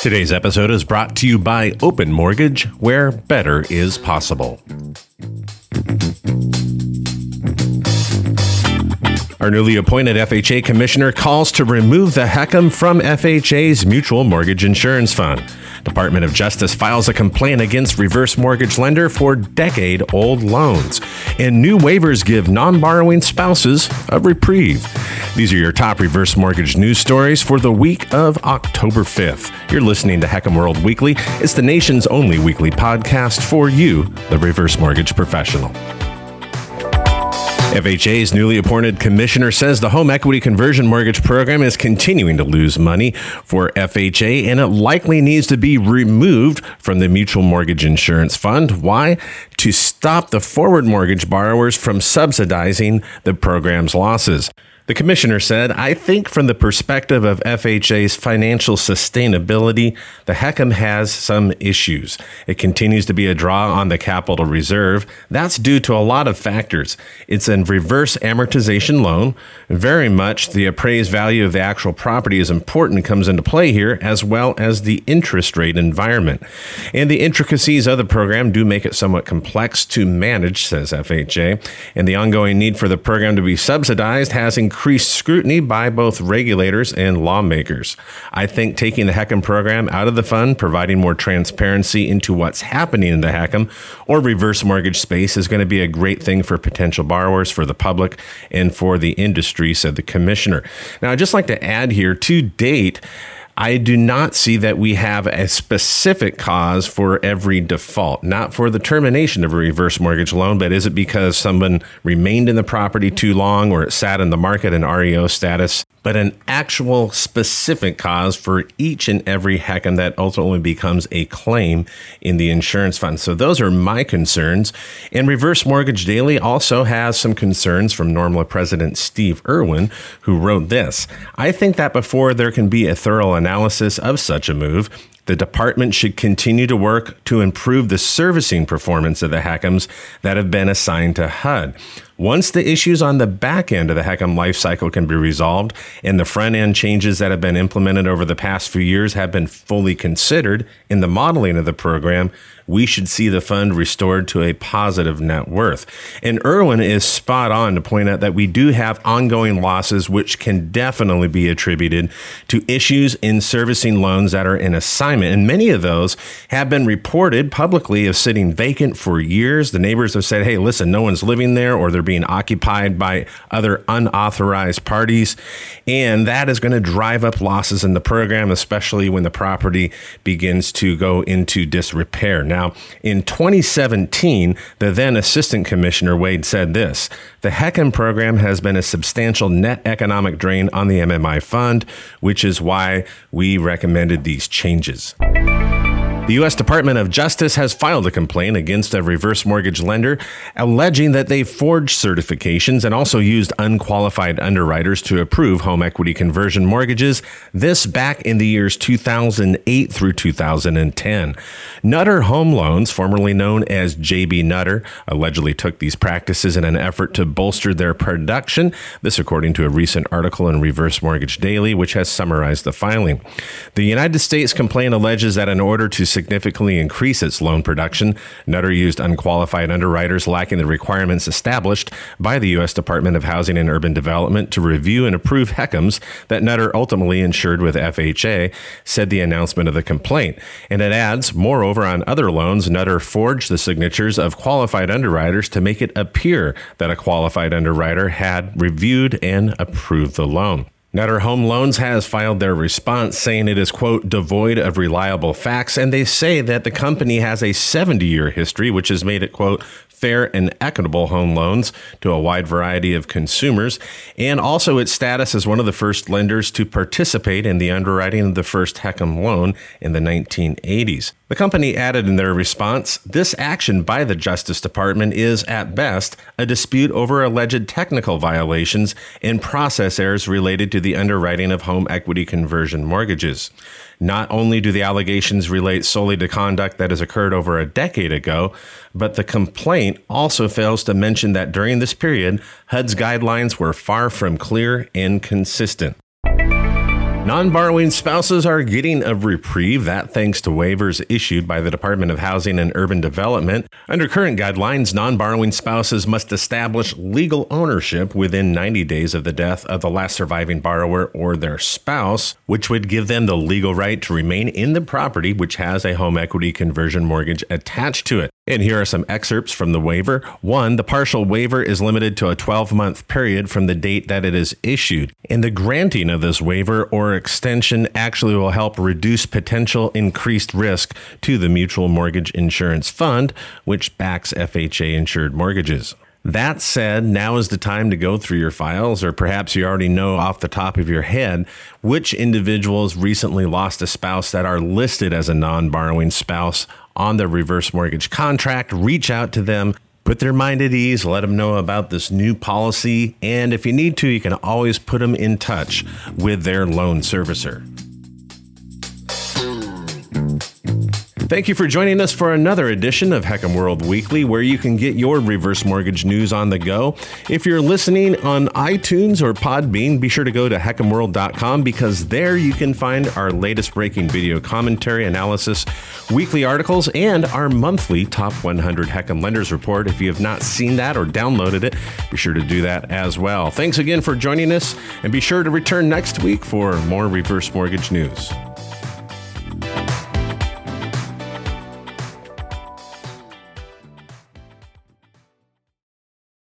Today's episode is brought to you by Open Mortgage, where better is possible. Our newly appointed FHA commissioner calls to remove the HECM from FHA's Mutual Mortgage Insurance Fund. Department of Justice files a complaint against reverse mortgage lender for decade old loans. And new waivers give non borrowing spouses a reprieve. These are your top reverse mortgage news stories for the week of October 5th. You're listening to HECM World Weekly. It's the nation's only weekly podcast for you, the reverse mortgage professional. FHA's newly appointed commissioner says the home equity conversion mortgage program is continuing to lose money for FHA and it likely needs to be removed from the Mutual Mortgage Insurance Fund. Why? To stop the forward mortgage borrowers from subsidizing the program's losses. The commissioner said, I think from the perspective of FHA's financial sustainability, the HECM has some issues. It continues to be a draw on the capital reserve. That's due to a lot of factors. It's a reverse amortization loan. Very much the appraised value of the actual property is important, comes into play here, as well as the interest rate environment. And the intricacies of the program do make it somewhat complex to manage, says FHA. And the ongoing need for the program to be subsidized has increased increased scrutiny by both regulators and lawmakers. I think taking the HECM program out of the fund, providing more transparency into what's happening in the HECM or reverse mortgage space is going to be a great thing for potential borrowers, for the public, and for the industry, said the commissioner. Now, I'd just like to add here to date, I do not see that we have a specific cause for every default, not for the termination of a reverse mortgage loan, but is it because someone remained in the property too long or it sat in the market in REO status? But an actual specific cause for each and every HECM that ultimately becomes a claim in the insurance fund. So those are my concerns. And Reverse Mortgage Daily also has some concerns from NRMLA President Steve Irwin, who wrote this. I think that before there can be a thorough analysis of such a move, the department should continue to work to improve the servicing performance of the HECMs that have been assigned to HUD. Once the issues on the back end of the HECM lifecycle can be resolved and the front end changes that have been implemented over the past few years have been fully considered in the modeling of the program, we should see the fund restored to a positive net worth. And Irwin is spot on to point out that we do have ongoing losses, which can definitely be attributed to issues in servicing loans that are in assignment. And many of those have been reported publicly of sitting vacant for years. The neighbors have said, hey, listen, no one's living there, or they're being occupied by other unauthorized parties. And that is going to drive up losses in the program, especially when the property begins to go into disrepair. Now, now, in 2017, the then Assistant Commissioner Wade said this The HECM program has been a substantial net economic drain on the MMI fund, which is why we recommended these changes. The U.S. Department of Justice has filed a complaint against a reverse mortgage lender, alleging that they forged certifications and also used unqualified underwriters to approve home equity conversion mortgages, this back in the years 2008 through 2010. Nutter Home Loans, formerly known as JB Nutter, allegedly took these practices in an effort to bolster their production. This, according to a recent article in Reverse Mortgage Daily, which has summarized the filing. The United States complaint alleges that in order to significantly increase its loan production. Nutter used unqualified underwriters lacking the requirements established by the U.S. Department of Housing and Urban Development to review and approve HECMs that Nutter ultimately insured with FHA, said the announcement of the complaint. And it adds, moreover, on other loans, Nutter forged the signatures of qualified underwriters to make it appear that a qualified underwriter had reviewed and approved the loan. Nutter Home Loans has filed their response saying it is, quote, devoid of reliable facts. And they say that the company has a 70 year history, which has made it, quote, fair and equitable home loans to a wide variety of consumers, and also its status as one of the first lenders to participate in the underwriting of the first HECM loan in the 1980s. The company added in their response this action by the Justice Department is, at best, a dispute over alleged technical violations and process errors related to the underwriting of home equity conversion mortgages. Not only do the allegations relate solely to conduct that has occurred over a decade ago, but the complaint also fails to mention that during this period, HUD's guidelines were far from clear and consistent. Non borrowing spouses are getting a reprieve, that thanks to waivers issued by the Department of Housing and Urban Development. Under current guidelines, non borrowing spouses must establish legal ownership within 90 days of the death of the last surviving borrower or their spouse, which would give them the legal right to remain in the property which has a home equity conversion mortgage attached to it. And here are some excerpts from the waiver. One, the partial waiver is limited to a 12 month period from the date that it is issued. And the granting of this waiver or extension actually will help reduce potential increased risk to the Mutual Mortgage Insurance Fund, which backs FHA insured mortgages. That said, now is the time to go through your files, or perhaps you already know off the top of your head which individuals recently lost a spouse that are listed as a non borrowing spouse on their reverse mortgage contract. Reach out to them, put their mind at ease, let them know about this new policy, and if you need to, you can always put them in touch with their loan servicer. Thank you for joining us for another edition of HECM World Weekly, where you can get your reverse mortgage news on the go. If you're listening on iTunes or Podbean, be sure to go to hecmworld.com because there you can find our latest breaking video commentary, analysis, weekly articles, and our monthly Top 100 HECM Lenders Report. If you have not seen that or downloaded it, be sure to do that as well. Thanks again for joining us, and be sure to return next week for more reverse mortgage news.